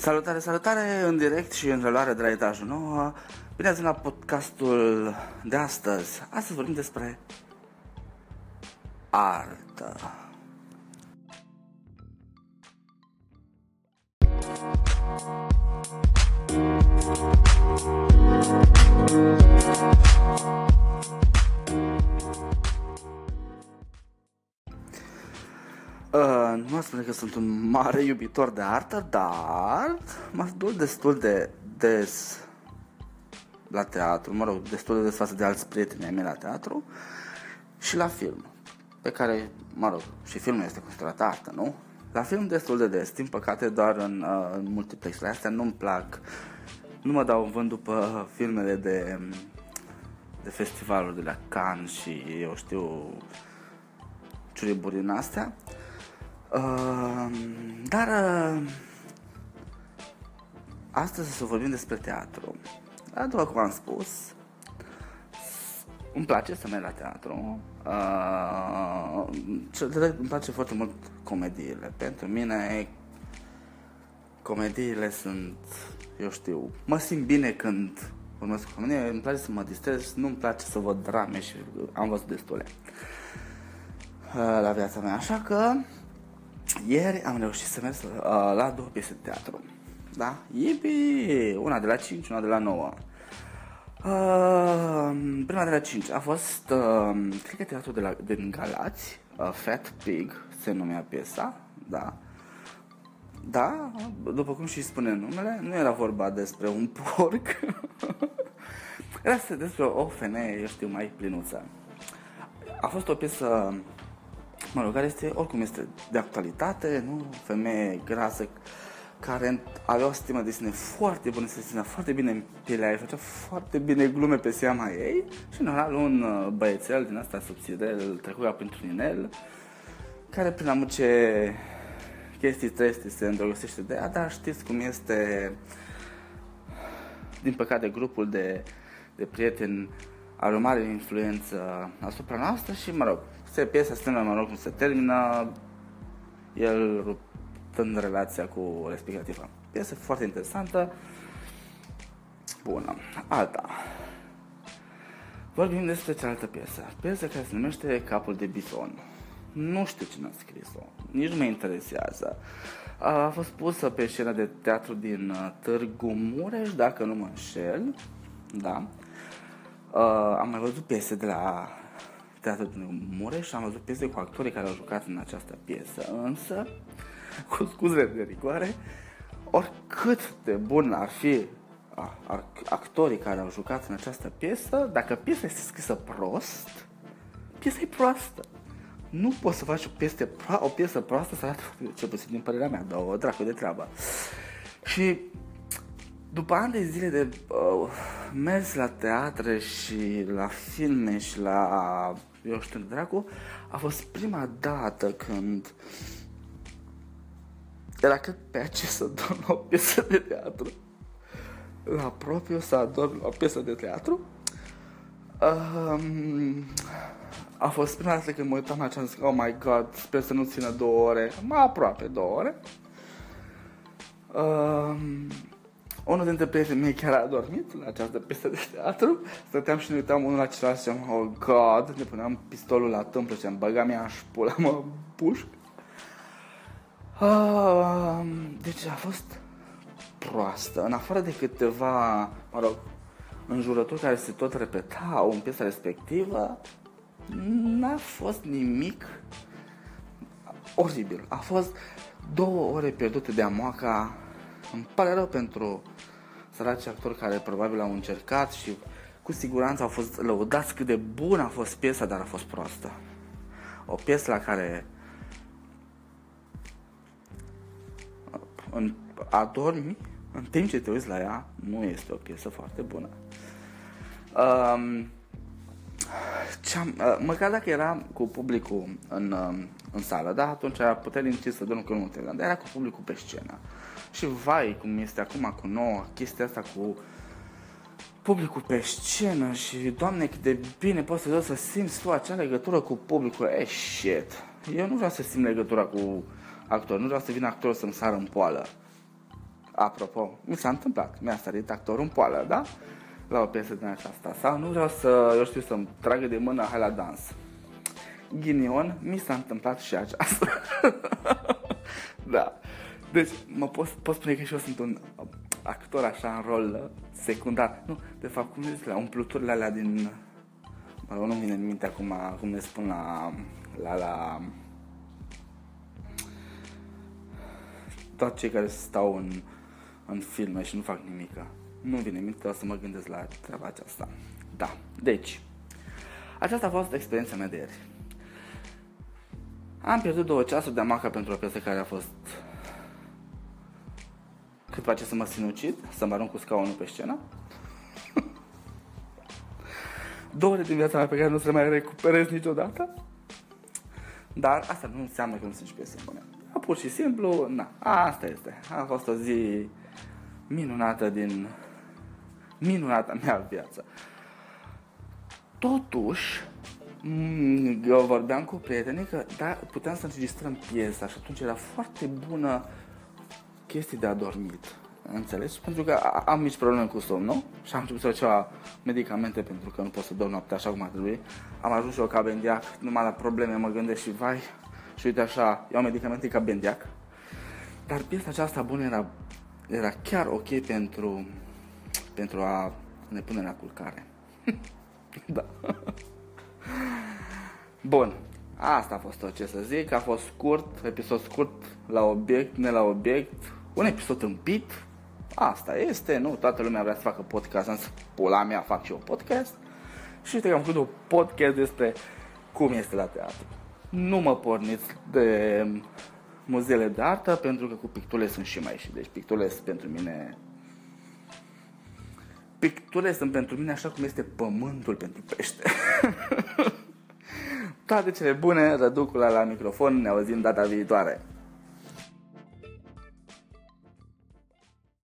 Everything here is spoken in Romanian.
Salutare, salutare în direct și în reluare de la etajul 9. Bine ați la podcastul de astăzi. Astăzi vorbim despre artă. Uh, nu mă spune că sunt un mare iubitor de artă, dar mă duc destul de des la teatru, mă rog, destul de des față de alți prieteni ai mei la teatru și la film, pe care, mă rog, și filmul este considerat artă, nu? La film destul de des, din păcate doar în, uh, în multiplexurile astea nu-mi plac, nu mă dau în vânt după filmele de, de festivaluri de la Cannes și eu știu ciuriburi din astea. Uh, dar uh, astăzi să vorbim despre teatru. Dar după cum am spus, îmi place să merg la teatru. Uh, îmi place foarte mult comediile. Pentru mine comediile sunt, eu știu, mă simt bine când urmesc comedie, îmi place să mă distrez, nu-mi place să văd drame și am văzut destule uh, la viața mea. Așa că ieri am reușit să merg uh, la două piese de teatru. Da? Ibi! Una de la 5, una de la 9. Uh, prima de la 5 a fost, uh, cred că teatru de la, din Galați, uh, Fat Pig se numea piesa, da. Da, după cum și spune numele, nu era vorba despre un porc, era despre o femeie, eu știu, mai plinuță. A fost o piesă mă rog, care este, oricum este de actualitate, nu? Femeie grasă care avea o stimă de sine foarte bună, se ținea foarte bine în pielea ei, făcea foarte bine glume pe seama ei și în general un uh, băiețel din asta subțirel trecura printr-un inel care prin amuce chestii treste se îndrăgostește de ea, dar știți cum este din păcate grupul de, de prieteni are o mare influență asupra noastră și, mă rog, se piesa se termină, mă rog, cum se termină, el ruptând relația cu respectiva. Piesă foarte interesantă, bună. Alta. Vorbim despre cealaltă piesă. Piesă care se numește Capul de Bison. Nu știu cine a scris-o, nici nu mă interesează. A fost pusă pe scena de teatru din uh, Târgu Mureș, dacă nu mă înșel. Da. Uh, am mai văzut piese de la Teatru din Mureș și am văzut piese cu actorii care au jucat în această piesă, însă, cu scuze de rigoare, oricât de bun ar fi actorii care au jucat în această piesă, dacă piesa este scrisă prost, piesa e proastă. Nu poți să faci o piesă, pro- o piesă proastă să arate, ce puțin din părerea mea, dar o dracu de treabă. Și după ani de zile de uh, mers la teatre și la filme și la, eu știu, dracu, a fost prima dată când era cât pe aceea să dorm la o piesă de teatru. La propriu să adorm la o piesă de teatru. Um, a fost prima dată când mă uitam la ce zic, oh my god, sper să nu țină două ore, mai aproape două ore. Um, unul dintre prietenii mei chiar a dormit la această piesă de teatru. Stăteam și ne uitam unul la celălalt și ziceam, oh god, ne puneam pistolul la tâmplă și am băgat mea și pula mă pușc. Uh, deci a fost proastă. În afară de câteva, mă rog, înjurături care se tot repetau în piesa respectivă, n-a fost nimic oribil. A fost două ore pierdute de amoaca îmi pare rău pentru săraci actori care probabil au încercat și cu siguranță au fost lăudați cât de bună a fost piesa, dar a fost proastă. O piesă la care în, adormi în timp ce te uiți la ea, nu este o piesă foarte bună. Um, ce-am, uh, măcar dacă era cu publicul în, uh, în sală, da, atunci era putea liniștit să dorm că nu te dar era cu publicul pe scenă. Și vai, cum este acum cu nouă chestia asta cu publicul pe scenă și, doamne, cât de bine poți să să simți tu acea legătură cu publicul. E, shit. Eu nu vreau să simt legătura cu actor, nu vreau să vin actor să-mi sară în poală. Apropo, mi s-a întâmplat, mi-a sărit actorul în poală, da? La o piesă din aceasta. Sau nu vreau să, eu știu, să-mi tragă de mână, hai la dans. Ghinion, mi s-a întâmplat și aceasta. da. Deci, mă pot, pot spune că și eu sunt un actor așa în rol secundar. Nu, de fapt, cum zic, la umpluturile alea din... Mă rog, nu vine în minte acum, cum le spun la... la, la toți cei care stau în, în filme și nu fac nimic. Nu vine minte, o să mă gândesc la treaba aceasta. Da, deci, aceasta a fost experiența mea de ieri. Am pierdut două ceasuri de amaca pentru o piesă care a fost cât face să mă sinucid, să mă arunc cu scaunul pe scenă. Două ore din viața mea pe care nu se mai recuperez niciodată. Dar asta nu înseamnă că nu sunt și piese bune. Pur și simplu, na, asta este. A fost o zi minunată din minunata mea viață. Totuși, mm, eu vorbeam cu prietenii că da, puteam să înregistrăm piesa și atunci era foarte bună chestii de adormit. Înțelegi? Pentru că am mici probleme cu somnul și am început să ceva medicamente pentru că nu pot să dorm noaptea așa cum ar trebui. Am ajuns și eu ca bendiac, numai la probleme mă gândesc și vai, și uite așa, iau medicamente ca bendiac. Dar piesa aceasta bună era, era chiar ok pentru, pentru a ne pune la culcare. da. Bun, asta a fost tot ce să zic, a fost scurt, episod scurt, la obiect, ne la obiect, un episod împit, asta este, nu? Toată lumea vrea să facă podcast, însă pula mea fac și eu podcast. Și uite că am făcut un podcast despre cum este la teatru. Nu mă porniți de muzeele de artă pentru că cu pictule sunt și mai și. Deci pictule sunt pentru mine pictule sunt pentru mine așa cum este pământul pentru pește. Toate cele bune, răducul la microfon, ne auzim data viitoare.